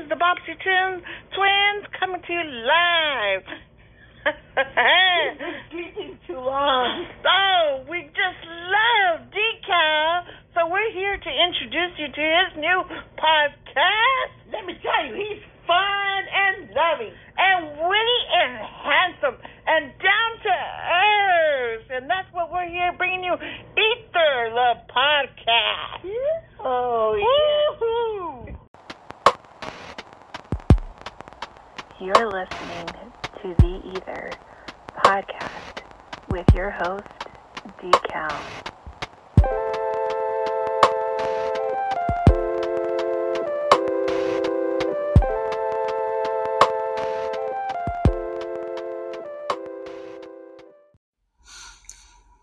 is the Bobsy Tunes twins coming to you live. Sleeping too long. Oh, we just love Decal, so we're here to introduce you to his new podcast. Let me tell you, he's fun and loving. And witty and handsome and down to earth. And that's what we're here bringing you Ether, the podcast. Oh, Woohoo! You're listening to the Ether podcast with your host, Decal.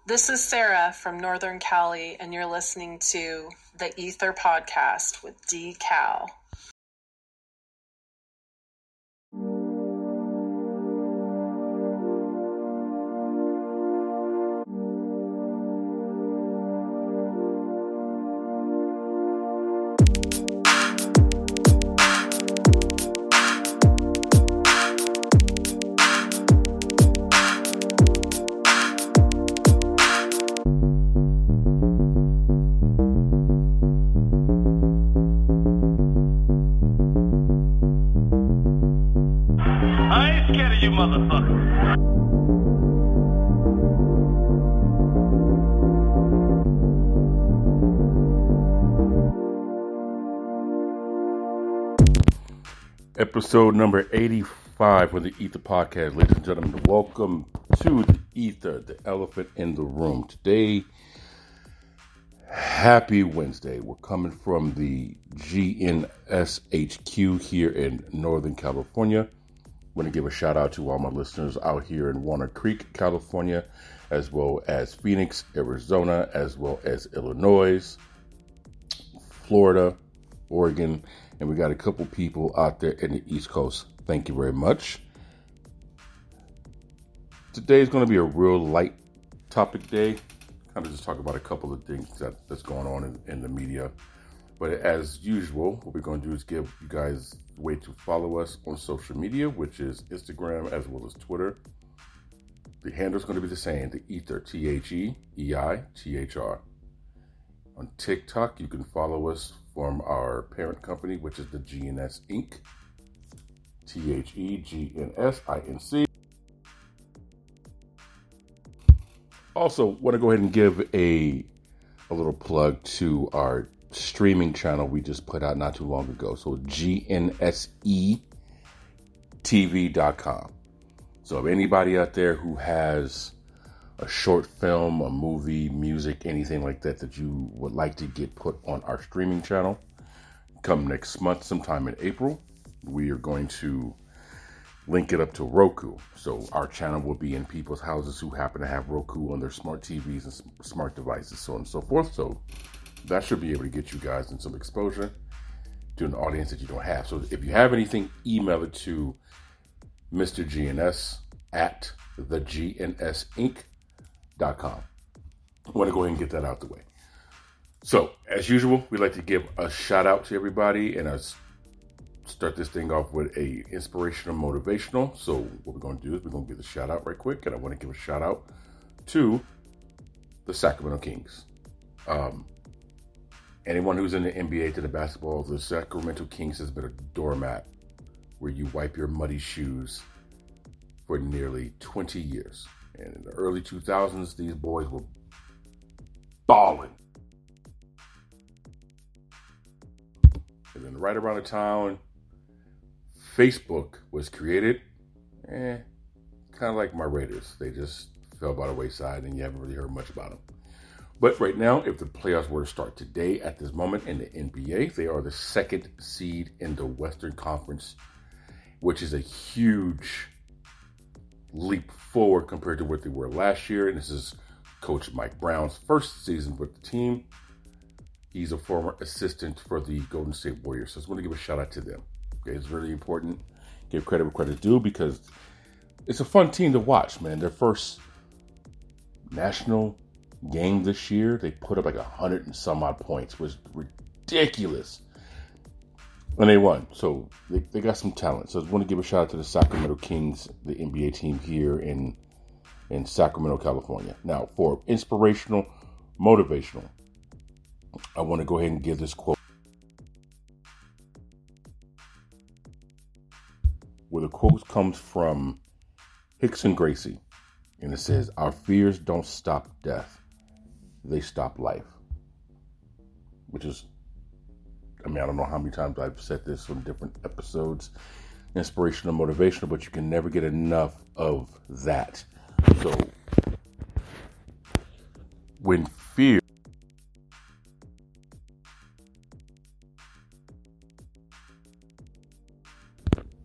This is Sarah from Northern Cali, and you're listening to the Ether Podcast with D. Cal. Episode number 85 for the Ether Podcast. Ladies and gentlemen, welcome to the Ether, the elephant in the room. Today, happy Wednesday. We're coming from the GNSHQ here in Northern California. I want to give a shout out to all my listeners out here in Walnut Creek, California, as well as Phoenix, Arizona, as well as Illinois, Florida, Oregon, and we got a couple people out there in the East Coast. Thank you very much. Today is going to be a real light topic day. Kind of just talk about a couple of things that, that's going on in, in the media. But as usual, what we're going to do is give you guys a way to follow us on social media, which is Instagram as well as Twitter. The handle is going to be the same, the Ether, T H E E I T H R. On TikTok, you can follow us from our parent company, which is the GNS Inc. T H E G N S I N C. Also, want to go ahead and give a a little plug to our streaming channel we just put out not too long ago. So GNSETV.com. So if anybody out there who has a short film, a movie, music, anything like that that you would like to get put on our streaming channel, come next month, sometime in April, we are going to link it up to Roku. So our channel will be in people's houses who happen to have Roku on their smart TVs and smart devices, so on and so forth. So that should be able to get you guys in some exposure to an audience that you don't have. So if you have anything, email it to Mr. GNS at the GNS Inc com. I want to go ahead and get that out the way. So, as usual, we'd like to give a shout out to everybody and start this thing off with a inspirational, motivational. So, what we're going to do is we're going to give a shout out right quick, and I want to give a shout out to the Sacramento Kings. Um, anyone who's in the NBA to the basketball, the Sacramento Kings has been a doormat where you wipe your muddy shoes for nearly 20 years. And in the early 2000s, these boys were balling. And then right around the time Facebook was created, eh, kind of like my Raiders. They just fell by the wayside and you haven't really heard much about them. But right now, if the playoffs were to start today at this moment in the NBA, they are the second seed in the Western Conference, which is a huge leap forward compared to what they were last year. And this is Coach Mike Brown's first season with the team. He's a former assistant for the Golden State Warriors. So I just want to give a shout out to them. Okay, it's really important. Give credit where credit due because it's a fun team to watch, man. Their first national game this year, they put up like a hundred and some odd points, was ridiculous. And they won. So they, they got some talent. So I want to give a shout out to the Sacramento Kings, the NBA team here in in Sacramento, California. Now, for inspirational, motivational, I want to go ahead and give this quote. Where the quote comes from Rickson Gracie, and it says, Our fears don't stop death, they stop life. Which is I mean, I don't know how many times I've said this on different episodes, inspirational, motivational, but you can never get enough of that. So, when fear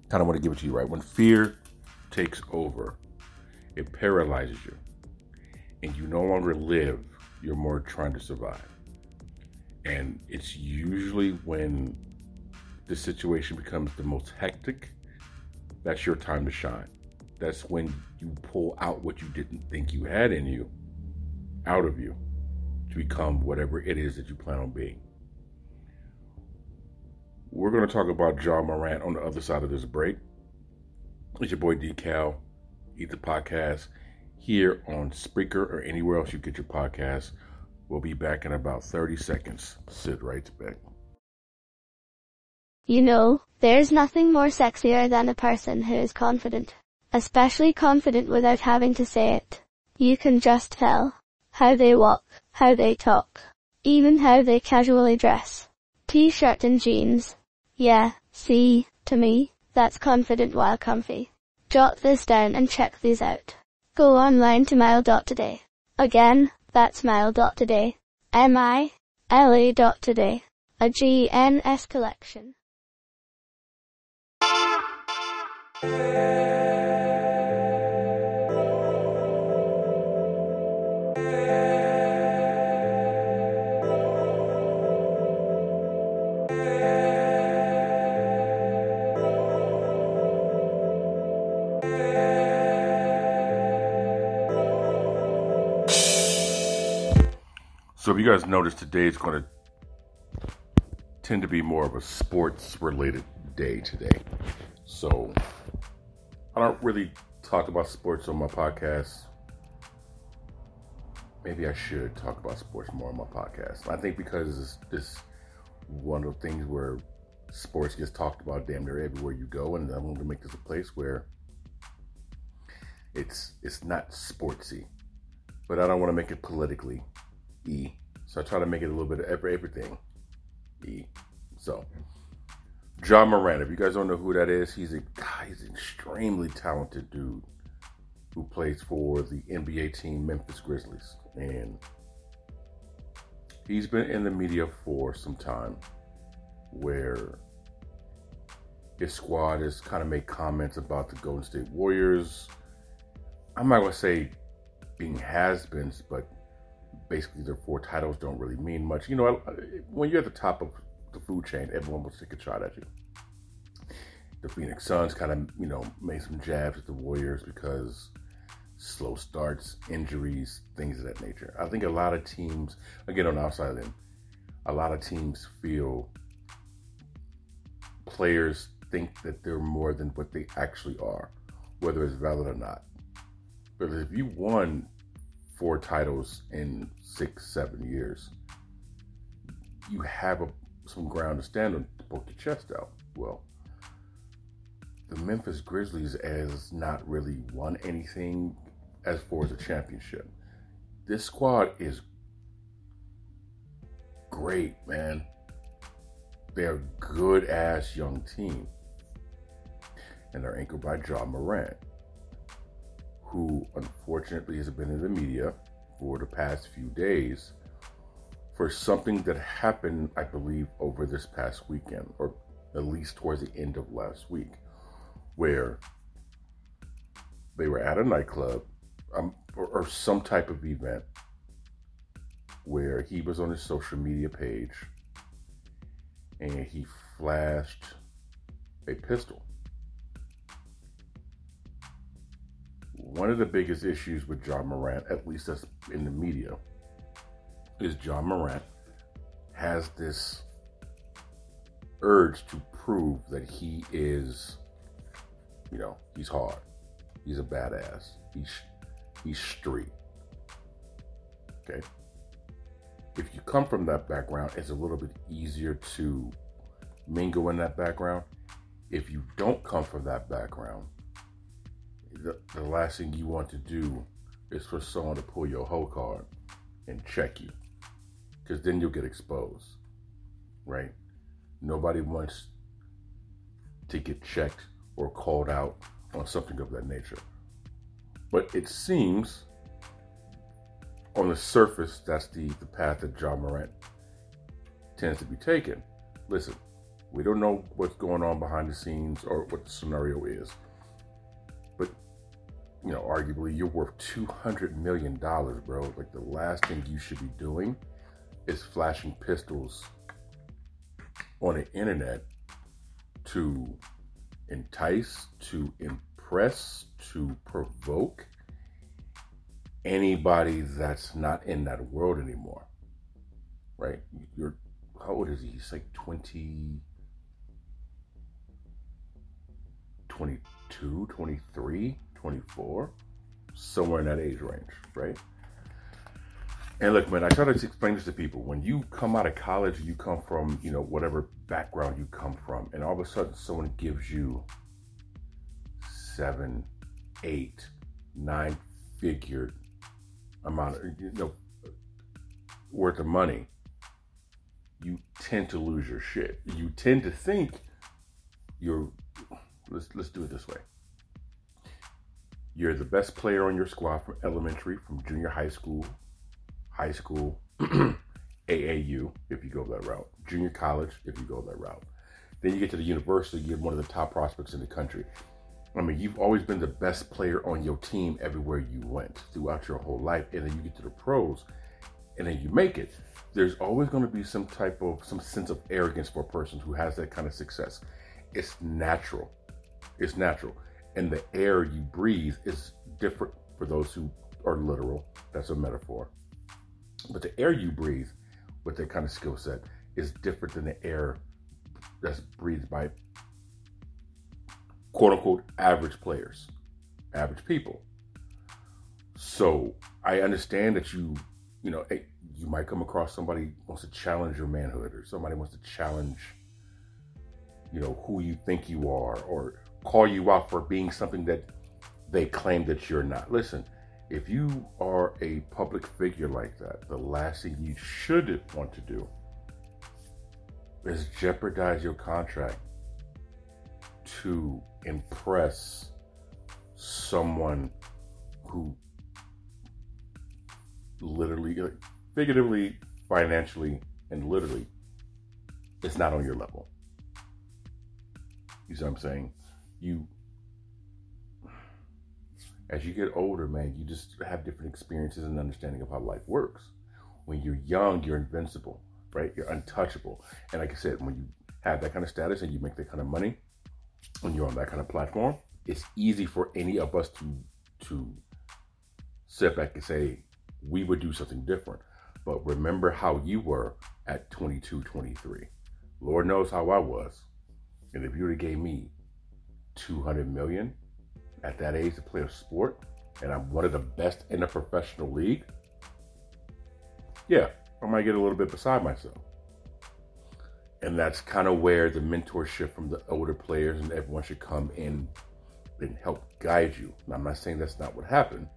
kind of want to give it to you right? When fear takes over it paralyzes you and you no longer live you're more trying to survive and it's usually when the situation becomes the most hectic, that's your time to shine. That's when you pull out what you didn't think you had in you out of you to become whatever it is that you plan on being. We're going to talk about Ja Morant on the other side of this break. It's your boy Decal, Ether Podcast, here on Spreaker or anywhere else you get your podcast. We'll be back in about 30 seconds. Sit right back. You know, there's nothing more sexier than a person who is confident. Especially confident without having to say it. You can just tell. How they walk, how they talk, even how they casually dress. T-shirt and jeans. Yeah, see, to me, that's confident while comfy. Jot this down and check these out. Go online to mile.today. Again, that's mile.today. M-I-L-E dot today. A GNS collection. So, if you guys notice, today is going to tend to be more of a sports related day today. So, I don't really talk about sports on my podcast. Maybe I should talk about sports more on my podcast. I think because it's, it's one of the things where sports gets talked about damn near everywhere you go, and I want to make this a place where it's it's not sportsy, but I don't want to make it politically E. So I try to make it a little bit of every, everything E. So Ja Morant, if you guys don't know who that is, he's a guy, he's an extremely talented dude who plays for the NBA team Memphis Grizzlies. And he's been in the media for some time where his squad has kind of made comments about the Golden State Warriors. I'm not going to say being has beens, but basically their four titles don't really mean much. You know, when you're at the top of the food chain, everyone will take a shot at you. The Phoenix Suns kind of, you know, made some jabs at the Warriors because slow starts, injuries, things of that nature. I think a lot of teams, again on the outside of them, a lot of teams feel players think that they're more than what they actually are, whether it's valid or not. But if you won four titles in six, seven years, you have a, some ground to stand on to poke your chest out. Well, the Memphis Grizzlies has not really won anything as far as a championship. This squad is great, man. They're a good ass young team. And they're anchored by Ja Morant who unfortunately has been in the media for the past few days for something that happened, I believe, over this past weekend, or at least towards the end of last week, where they were at a nightclub um, or, or some type of event where he was on his social media page and he flashed a pistol one of the biggest issues with Ja Morant, at least that's in the media, is Ja Morant has this urge to prove that he is, you know, he's hard. He's a badass. He's he's street. Okay. If you come from that background, it's a little bit easier to mingle in that background. If you don't come from that background, the, the last thing you want to do is for someone to pull your whole card and check you. Because then you'll get exposed. Right? Nobody wants to get checked or called out on something of that nature. But it seems on the surface that's the, the path that Ja Morant tends to be taking. Listen, we don't know what's going on behind the scenes or what the scenario is. You know, arguably you're worth two hundred million dollars, bro. Like the last thing you should be doing is flashing pistols on the internet to entice, to impress, to provoke anybody that's not in that world anymore. Right? You're how old is he? He's like 20 22, 23, 24, somewhere in that age range, right? And look, man, I try to explain this to people. When you come out of college, you come from, you know, whatever background you come from, and all of a sudden someone gives you seven, eight, nine figure amount of, you know, worth of money, you tend to lose your shit. You tend to think you're, let's, let's do it this way. You're the best player on your squad from elementary, from junior high school, high school, AAU, if you go that route, junior college, if you go that route. Then you get to the university, you're one of the top prospects in the country. I mean, you've always been the best player on your team everywhere you went throughout your whole life. And then you get to the pros and then you make it. There's always going to be some type of, some sense of arrogance for a person who has that kind of success. It's natural. It's natural. And the air you breathe is different for those who are literal. That's a metaphor. But the air you breathe with that kind of skill set is different than the air that's breathed by quote unquote average players, average people. So I understand that you, you know, you might come across somebody wants to challenge your manhood or somebody wants to challenge, you know, who you think you are or call you out for being something that they claim that you're not. Listen, if you are a public figure like that, the last thing you should want to do is jeopardize your contract to impress someone who literally, figuratively, financially, and literally is not on your level. You see what I'm saying? You, as you get older, man, you just have different experiences and understanding of how life works. When you're young, you're invincible, right? You're untouchable. And like I said, when you have that kind of status and you make that kind of money, when you're on that kind of platform, it's easy for any of us to to sit back and say we would do something different. But remember how you were at 22, 23. Lord knows how I was. And if you would have gave me 200 million at that age to play a sport, and I'm one of the best in the professional league, yeah, I might get a little bit beside myself. And that's kind of where the mentorship from the older players and everyone should come in and help guide you. Now, I'm not saying that's not what happened,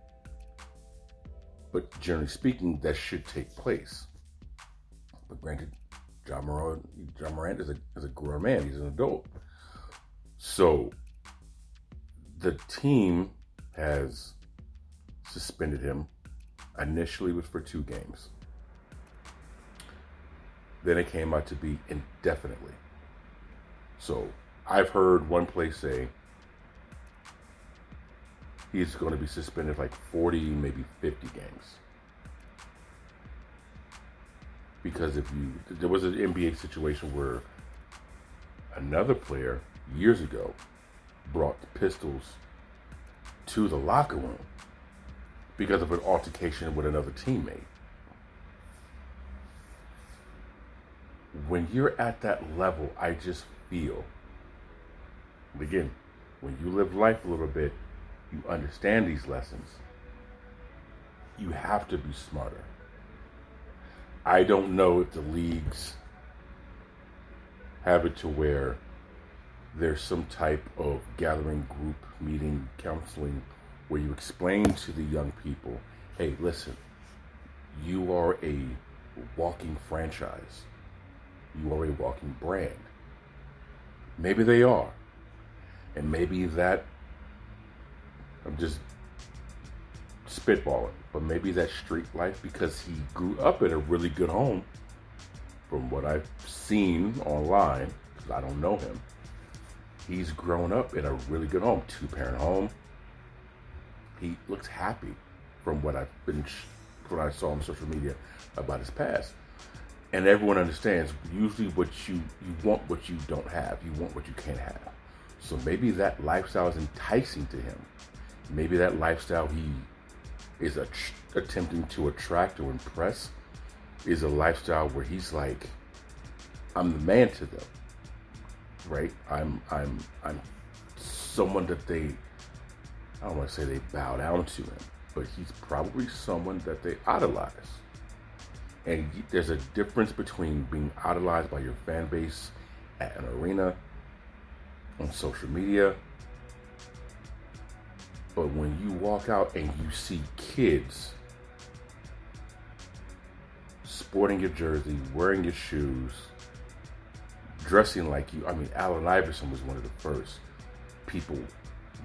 but generally speaking, that should take place. But granted, Ja Morant, Ja Morant is a, is a grown man, he's an adult. So the team has suspended him. Initially, was for two games. Then it came out to be indefinitely. So I've heard one place say he's going to be suspended like 40, maybe 50 games. Because if you, there was an NBA situation where another player years ago brought pistols to the locker room because of an altercation with another teammate. When you're at that level, I just feel. Again, when you live life a little bit, you understand these lessons. You have to be smarter. I don't know if the leagues have it to where there's some type of gathering group meeting counseling where you explain to the young people hey listen you are a walking franchise. You are a walking brand. Maybe they are. And maybe that i'm just spitballing but maybe that street life because he grew up in a really good home from what i've seen online because i don't know him he's grown up in a really good home, two parent home. He looks happy from what I've been, what I saw on social media about his past. And everyone understands usually what you, you want what you don't have, you want what you can't have. So maybe that lifestyle is enticing to him. Maybe that lifestyle he is attempting to attract or impress is a lifestyle where he's like, I'm the man to them right? I'm I'm I'm someone that they I don't want to say they bow down to him, but he's probably someone that they idolize. And there's a difference between being idolized by your fan base at an arena, on social media, but when you walk out and you see kids sporting your jersey, wearing your shoes, dressing like you. I mean, Allen Iverson was one of the first people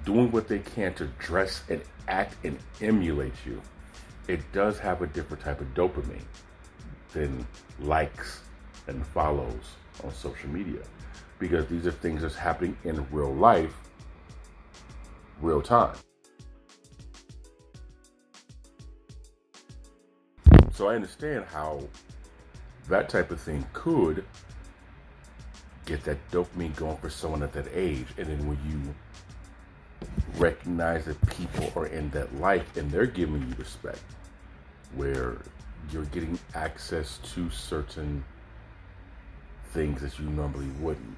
doing what they can to dress and act and emulate you. It does have a different type of dopamine than likes and follows on social media because these are things that's happening in real life, real time. So I understand how that type of thing could get that dopamine going for someone at that age. And then when you recognize that people are in that life and they're giving you respect, where you're getting access to certain things that you normally wouldn't,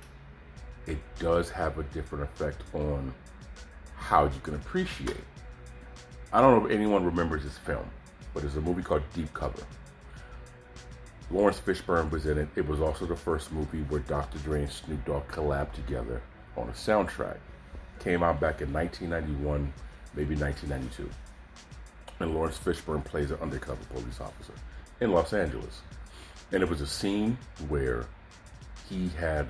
it does have a different effect on how you can appreciate. I don't know if anyone remembers this film, but there's a movie called Deep Cover. Laurence Fishburne was in it. It was also the first movie where Dr. Dre and Snoop Dogg collabed together on a soundtrack. Came out back in 1991, maybe 1992. And Laurence Fishburne plays an undercover police officer in Los Angeles. And it was a scene where he had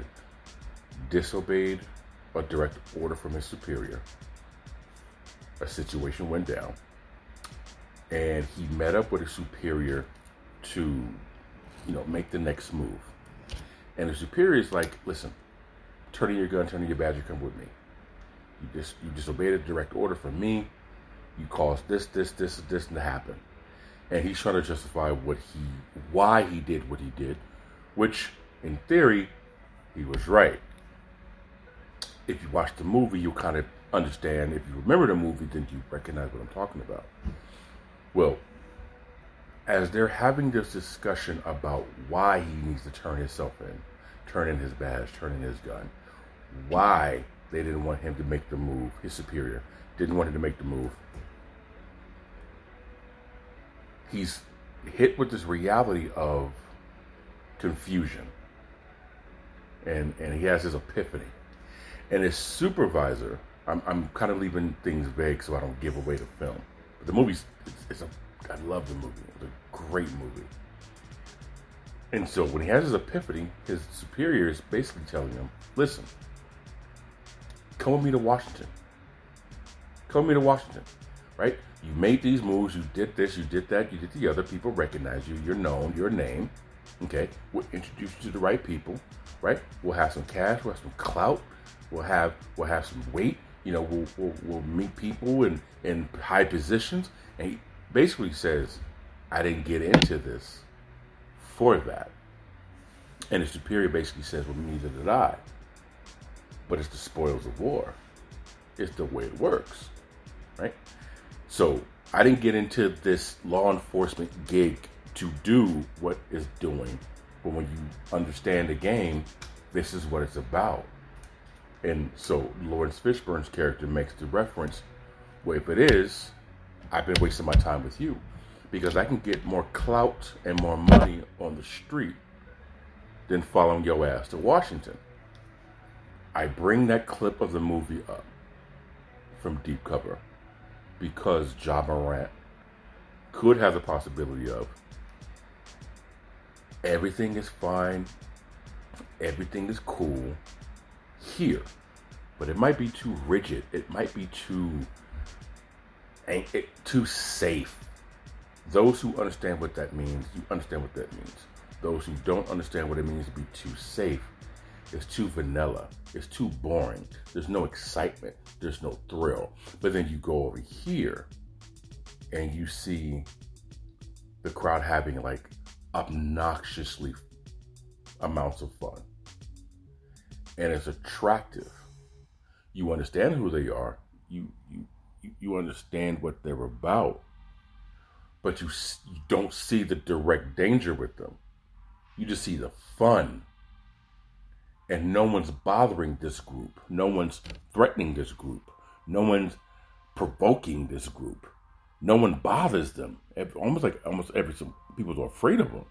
disobeyed a direct order from his superior. A situation went down. And he met up with his superior to you know, make the next move. And the superior is like, listen, turn in your gun, turn in your badge, you come with me. You just you disobeyed a direct order from me. You caused this, this, this, this to happen. And he's trying to justify what he why he did what he did, which in theory, he was right. If you watch the movie, you'll kind of understand. If you remember the movie, then you recognize what I'm talking about. Well, as they're having this discussion about why he needs to turn himself in, turn in his badge, turn in his gun, why they didn't want him to make the move, his superior didn't want him to make the move. He's hit with this reality of confusion. And, and he has his epiphany. And his supervisor, I'm, I'm kind of leaving things vague so I don't give away the film. But the movie's, it's, it's a I love the movie. It's a great movie. And so when he has his epiphany, his superior is basically telling him, listen, come with me to Washington. Come with me to Washington, right? You made these moves, you did this, you did that, you did the other. People recognize you, you're known, your name. Okay, we'll introduce you to the right people, right? We'll have some cash, we'll have some clout, we'll have we'll have some weight. You know, we'll we'll, we'll meet people in in high positions, and basically says, I didn't get into this for that. And the superior basically says, well, neither did I. But it's the spoils of war. It's the way it works, right? So I didn't get into this law enforcement gig to do what it's doing. But when you understand the game, this is what it's about. And so Laurence Fishburne's character makes the reference, well, if it is, I've been wasting my time with you because I can get more clout and more money on the street than following your ass to Washington. I bring that clip of the movie up from Deep Cover because Ja Morant could have the possibility of everything is fine, everything is cool here, but it might be too rigid. It might be too it, too safe. Those who understand what that means, you understand what that means. Those who don't understand what it means to be too safe, it's too vanilla. It's too boring. There's no excitement. There's no thrill. But then you go over here and you see the crowd having like obnoxiously amounts of fun. And it's attractive. You understand who they are. You you you understand what they're about. But you, you don't see the direct danger with them. You just see the fun. And no one's bothering this group. No one's threatening this group. No one's provoking this group. No one bothers them. Almost like almost every some people are afraid of them.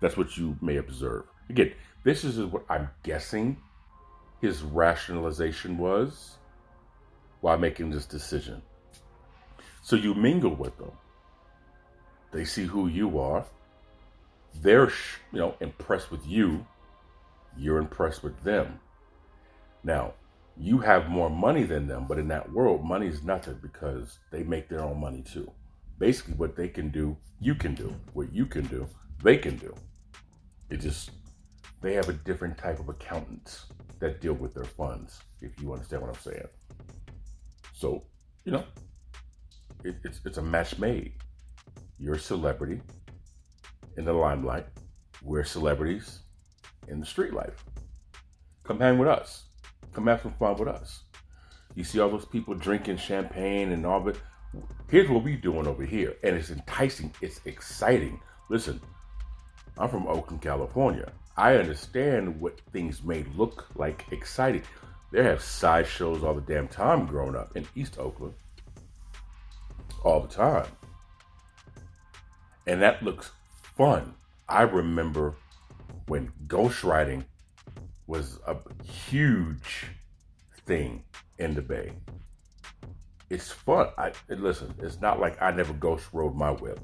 That's what you may observe. Again, this is what I'm guessing his rationalization was while making this decision. So you mingle with them. They see who you are. They're, you know, impressed with you. You're impressed with them. Now, you have more money than them, but in that world, money is nothing because they make their own money too. Basically, what they can do, you can do. What you can do, they can do. It just, they have a different type of accountants that deal with their funds, if you understand what I'm saying. So, you know, it, it's, it's a match made. You're a celebrity in the limelight. We're celebrities in the street life. Come hang with us. Come have some fun with us. You see all those people drinking champagne and all that. Here's what we're doing over here. And it's enticing. It's exciting. Listen, I'm from Oakland, California. I understand what things may look like exciting. They have sideshows all the damn time growing up in East Oakland. All the time. And that looks fun. I remember when ghost riding was a huge thing in the Bay. It's fun. I listen. It's not like I never ghost rode my whip.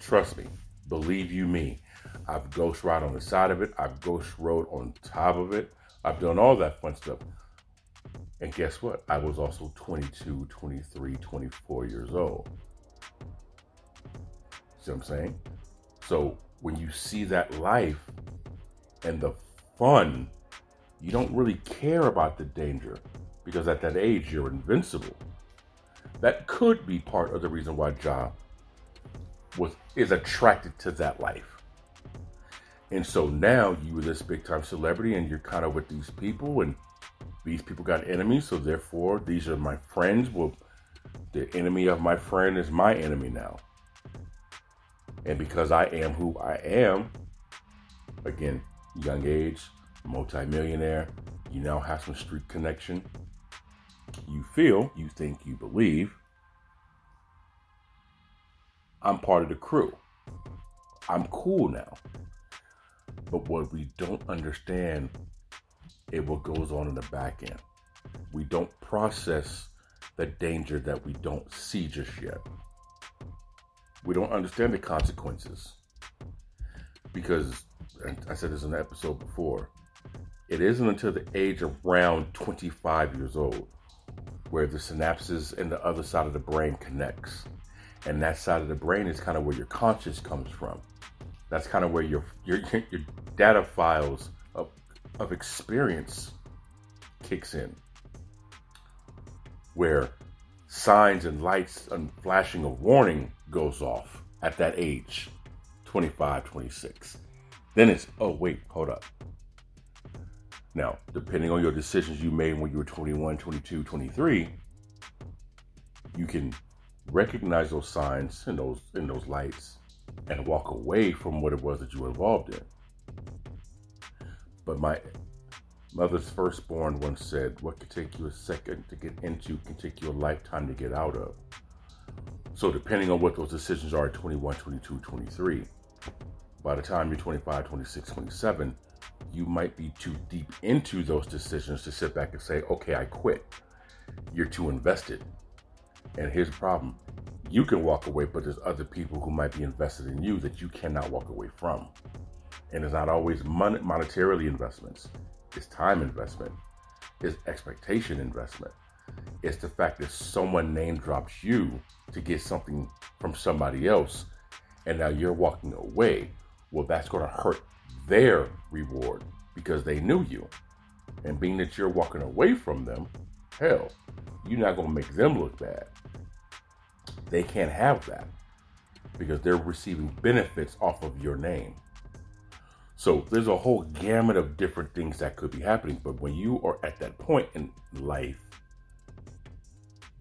Trust me. Believe you me. I've ghost ride on the side of it. I've ghost rode on top of it. I've done all that fun stuff. And guess what? I was also 22, 23, 24 years old. See what I'm saying? So when you see that life and the fun, you don't really care about the danger because at that age you're invincible. That could be part of the reason why Ja was is attracted to that life. And so now you are this big time celebrity and you're kind of with these people and these people got enemies, so therefore these are my friends. Well, the enemy of my friend is my enemy now. And because I am who I am, again, young age, multimillionaire, you now have some street connection. You feel, you think, you believe, I'm part of the crew. I'm cool now. But what we don't understand is what goes on in the back end. We don't process the danger that we don't see just yet. We don't understand the consequences. Because, I said this in the episode before, it isn't until the age of around 25 years old where the synapses and the other side of the brain connects. And that side of the brain is kind of where your conscience comes from. That's kind of where your your your data files of experience kicks in. Where signs and lights and flashing of warning goes off at that age 25 26 then it's oh wait hold up now depending on your decisions you made when you were 21 22 23 you can recognize those signs and those in those lights and walk away from what it was that you were involved in But my mother's firstborn once said, What could take you a second to get into can take you a lifetime to get out of. So, depending on what those decisions are at 21, 22, 23, by the time you're 25, 26, 27, you might be too deep into those decisions to sit back and say, Okay, I quit. You're too invested. And here's the problem you can walk away, but there's other people who might be invested in you that you cannot walk away from. And it's not always mon- monetarily investments, it's time investment, it's expectation investment. It's the fact that someone name drops you to get something from somebody else, and now you're walking away. Well, that's going to hurt their reward because they knew you. And being that you're walking away from them, hell, you're not going to make them look bad. They can't have that because they're receiving benefits off of your name. So there's a whole gamut of different things that could be happening. But when you are at that point in life,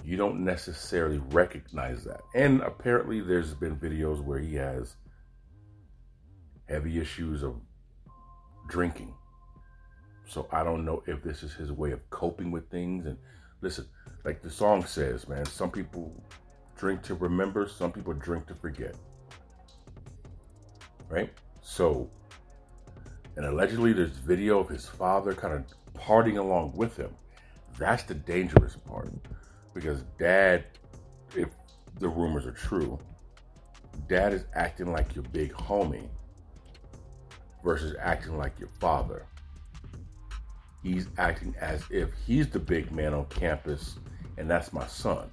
you don't necessarily recognize that. And apparently, there's been videos where he has heavy issues of drinking. So I don't know if this is his way of coping with things. And listen, like the song says, man, some people drink to remember, some people drink to forget. Right? So, and allegedly there's video of his father kind of partying along with him. That's the dangerous part. Because dad, if the rumors are true, dad is acting like your big homie versus acting like your father. He's acting as if he's the big man on campus and that's my son.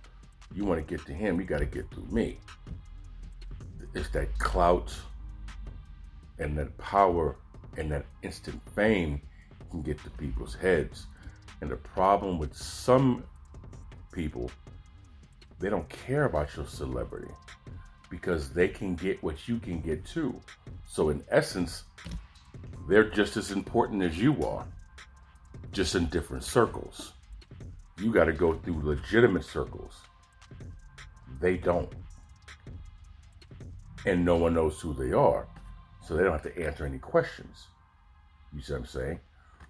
You want to get to him, you got to get through me. It's that clout and that power and that instant fame can get to people's heads. And the problem with some people, they don't care about your celebrity because they can get what you can get too. So, in essence, they're just as important as you are, just in different circles. You got to go through legitimate circles. They don't. And no one knows who they are. So they don't have to answer any questions. You see what I'm saying?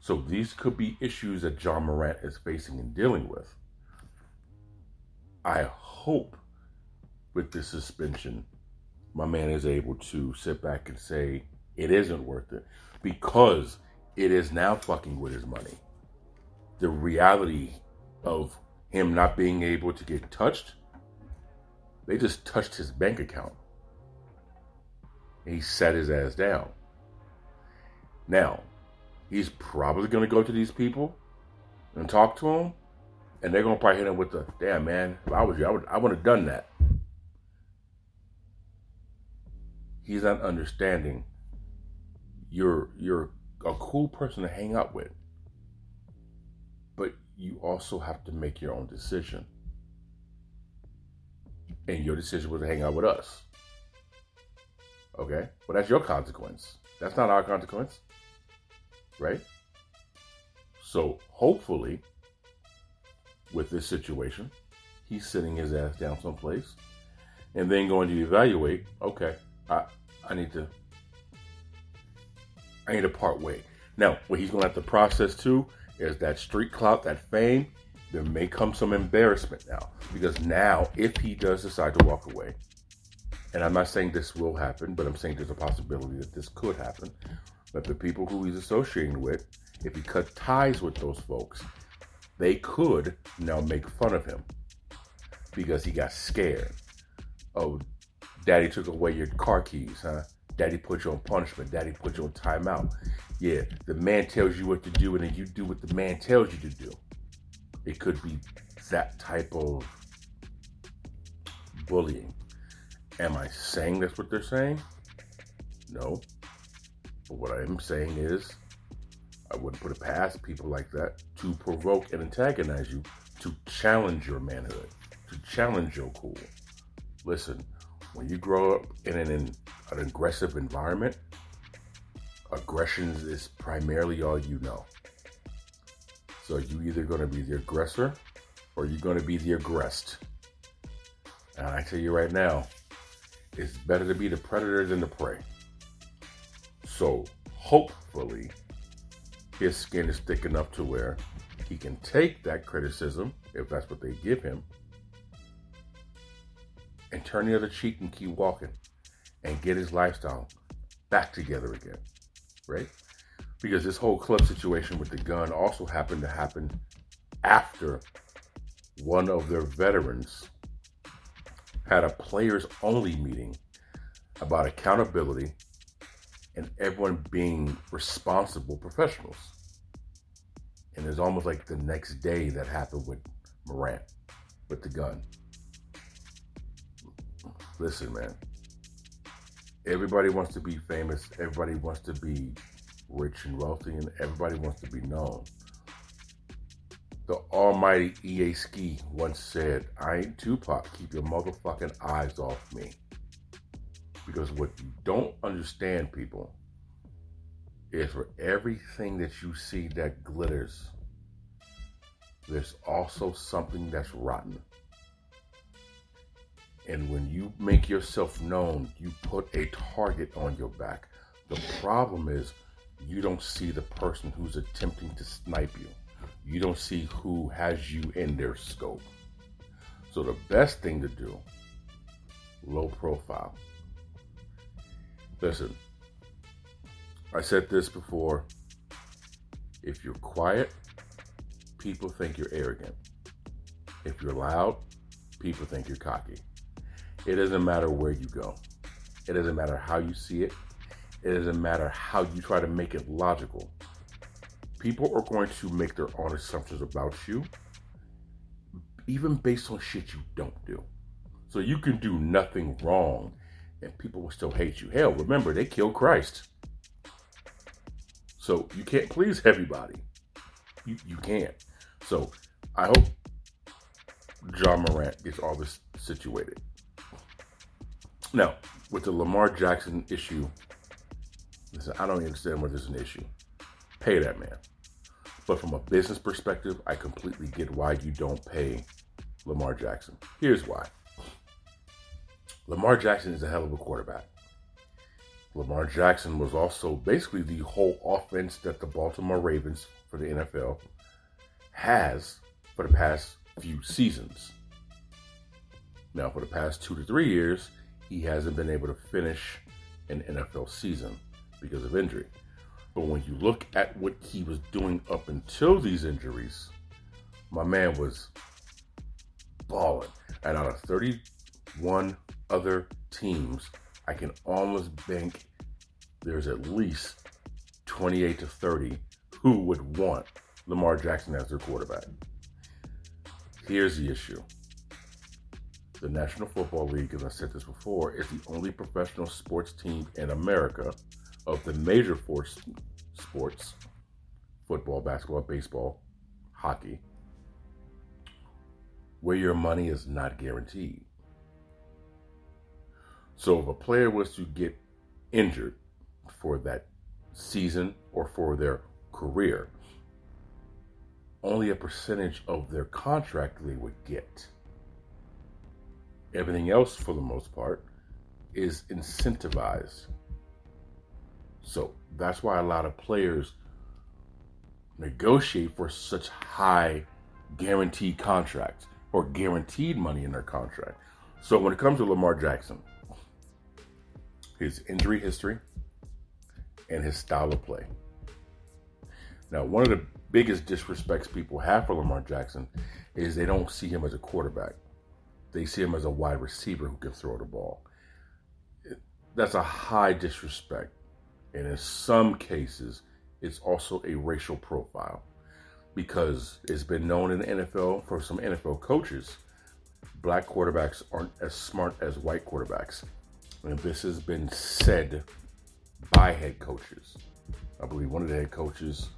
So these could be issues that Ja Morant is facing and dealing with. I hope with this suspension, my man is able to sit back and say it isn't worth it because it is now fucking with his money. The reality of him not being able to get touched, they just touched his bank account. He sat his ass down. Now, he's probably going to go to these people and talk to them, and they're going to probably hit him with the, "Damn man, if I was you, I would, I would have done that." He's not understanding. You're you're a cool person to hang out with, but you also have to make your own decision. And your decision was to hang out with us. Okay? Well, that's your consequence. That's not our consequence. Right? So, hopefully, with this situation, he's sitting his ass down someplace and then going to evaluate okay, I, I need to. I need to part way. Now, what he's going to have to process too is that street clout, that fame. There may come some embarrassment now because now, if he does decide to walk away, and I'm not saying this will happen, but I'm saying there's a possibility that this could happen. But the people who he's associating with, if he cut ties with those folks, they could now make fun of him because he got scared. Oh, daddy took away your car keys, huh? Daddy put you on punishment. Daddy put you on timeout. Yeah, the man tells you what to do, and then you do what the man tells you to do. It could be that type of bullying. Am I saying that's what they're saying? No. But what I am saying is, I wouldn't put it past people like that to provoke and antagonize you, to challenge your manhood, to challenge your cool. Listen, when you grow up in an, in an aggressive environment, aggression is primarily all you know. So you either going to be the aggressor or you're going to be the aggressed. And I tell you right now, it's better to be the predator than the prey. So hopefully, his skin is thick enough to where he can take that criticism, if that's what they give him, and turn the other cheek and keep walking and get his lifestyle back together again, right? Because this whole club situation with the gun also happened to happen after one of their veterans had a players only meeting about accountability and everyone being responsible professionals. And it's almost like the next day that happened with Morant with the gun. Listen, man. Everybody wants to be famous. Everybody wants to be rich and wealthy, and everybody wants to be known. The almighty EA Ski once said, I ain't Tupac. Keep your motherfucking eyes off me. Because what you don't understand, people, is for everything that you see that glitters, there's also something that's rotten. And when you make yourself known, you put a target on your back. The problem is you don't see the person who's attempting to snipe you. You don't see who has you in their scope. So the best thing to do, low profile. Listen, I said this before. If you're quiet, people think you're arrogant. If you're loud, people think you're cocky. It doesn't matter where you go. It doesn't matter how you see it. It doesn't matter how you try to make it logical. People are going to make their own assumptions about you, even based on shit you don't do. So you can do nothing wrong and people will still hate you. Hell, remember, they killed Christ. So you can't please everybody. You, you can't. So I hope Ja Morant gets all this situated. Now, with the Lamar Jackson issue, listen, I don't understand why there's an issue. Pay that man. But from a business perspective, I completely get why you don't pay Lamar Jackson. Here's why. Lamar Jackson is a hell of a quarterback. Lamar Jackson was also basically the whole offense that the Baltimore Ravens for the NFL has for the past few seasons. Now, for the past two to three years, he hasn't been able to finish an NFL season because of injury. But when you look at what he was doing up until these injuries, my man was balling. And out of 31 other teams, I can almost bank there's at least 28 to 30 who would want Lamar Jackson as their quarterback. Here's the issue. The National Football League, as I said this before, is the only professional sports team in America of the major force sports football, basketball, baseball, hockey where your money is not guaranteed. So if a player was to get injured for that season or for their career, only a percentage of their contract they would get. Everything else, for the most part, is incentivized. So that's why a lot of players negotiate for such high guaranteed contracts or guaranteed money in their contract. So when it comes to Lamar Jackson, his injury history, and his style of play. Now, one of the biggest disrespects people have for Lamar Jackson is they don't see him as a quarterback. They see him as a wide receiver who can throw the ball. That's a high disrespect. And in some cases, it's also a racial profile because it's been known in the NFL for some NFL coaches, black quarterbacks aren't as smart as white quarterbacks. And this has been said by head coaches. I believe one of the head coaches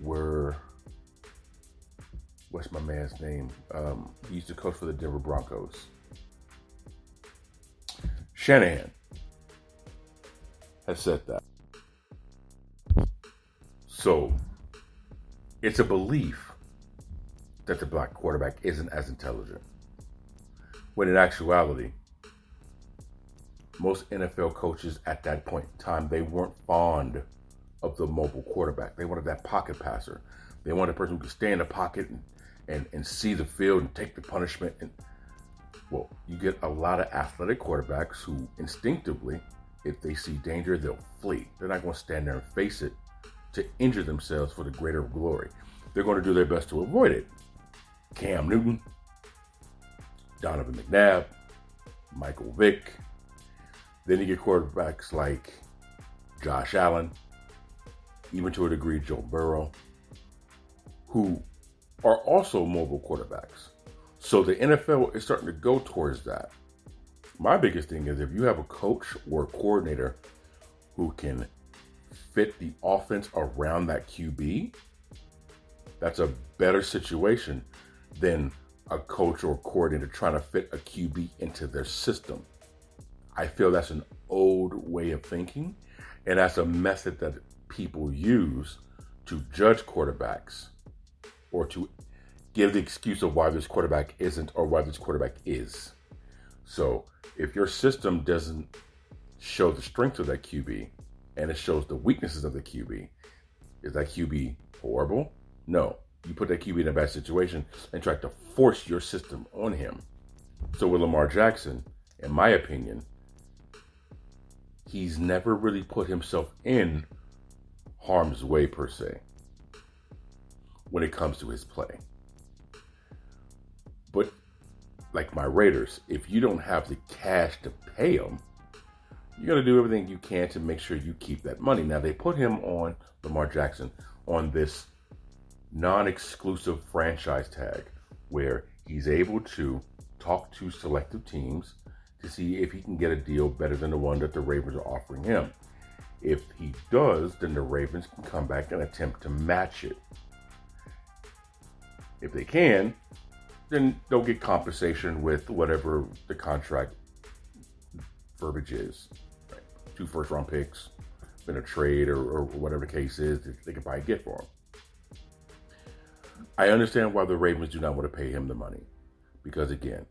were what's my man's name? Um, he used to coach for the Denver Broncos. Shanahan has said that. So it's a belief that the black quarterback isn't as intelligent. When in actuality, most NFL coaches at that point in time, they weren't fond of the mobile quarterback. They wanted that pocket passer. They wanted a person who could stay in the pocket and, and, and see the field and take the punishment. And well, you get a lot of athletic quarterbacks who instinctively, if they see danger, they'll flee. They're not going to stand there and face it to injure themselves for the greater glory. They're going to do their best to avoid it. Cam Newton, Donovan McNabb, Michael Vick. Then you get quarterbacks like Josh Allen, even to a degree Joe Burrow, who are also mobile quarterbacks. So the NFL is starting to go towards that. My biggest thing is if you have a coach or a coordinator who can fit the offense around that QB, that's a better situation than a coach or a coordinator trying to fit a QB into their system. I feel that's an old way of thinking, and that's a method that people use to judge quarterbacks or to give the excuse of why this quarterback isn't or why this quarterback is. So if your system doesn't show the strength of that QB and it shows the weaknesses of the QB, is that QB horrible? No. You put that QB in a bad situation and try to force your system on him. So with Lamar Jackson, in my opinion, he's never really put himself in harm's way per se when it comes to his play. Like my Raiders, if you don't have the cash to pay them, you got to do everything you can to make sure you keep that money. Now they put him on Lamar Jackson on this non-exclusive franchise tag where he's able to talk to selective teams to see if he can get a deal better than the one that the Ravens are offering him. If he does, then the Ravens can come back and attempt to match it. If they can, then they'll get compensation with whatever the contract verbiage is. Right? Two first round picks, been a trade or, or whatever the case is, they can buy a gift for him. I understand why the Ravens do not want to pay him the money. Because again,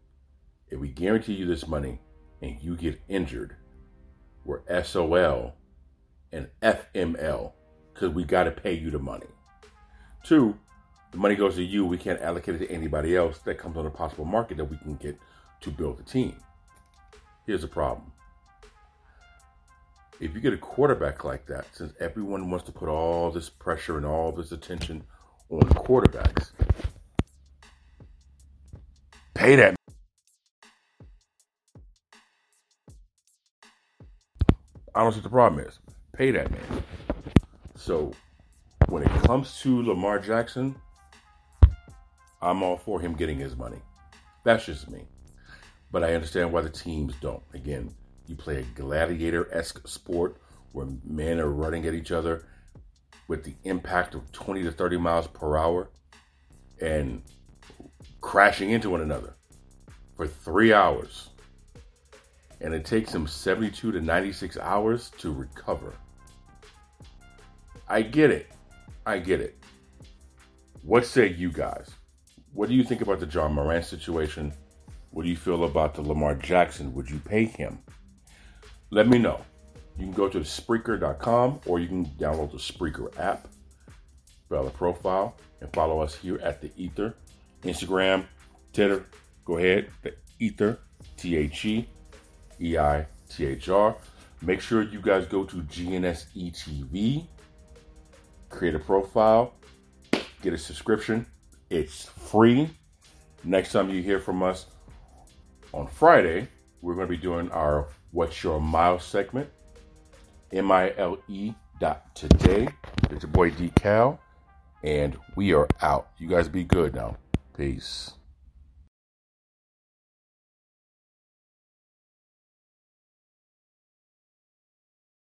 if we guarantee you this money and you get injured, we're SOL and FML because we got to pay you the money. Two, the money goes to you. We can't allocate it to anybody else that comes on a possible market that we can get to build a team. Here's the problem. If you get a quarterback like that, since everyone wants to put all this pressure and all this attention on quarterbacks, pay that. I don't see what the problem is. Pay that man. So when it comes to Lamar Jackson, I'm all for him getting his money. That's just me. But I understand why the teams don't. Again, you play a gladiator esque sport where men are running at each other with the impact of 20 to 30 miles per hour and crashing into one another for three hours. And it takes them 72 to 96 hours to recover. I get it. I get it. What say you guys? What do you think about the Ja Morant situation? What do you feel about the Lamar Jackson? Would you pay him? Let me know. You can go to Spreaker.com or you can download the Spreaker app, fill a profile, and follow us here at the Ether. Instagram, Twitter, go ahead, the Ether, T H E E I T H R. Make sure you guys go to GNSE TV, create a profile, get a subscription it's free. Next time you hear from us on Friday, we're going to be doing our What's Your Mile segment. M I L E dot today. It's your boy D Cal, and we are out. You guys be good now. Peace.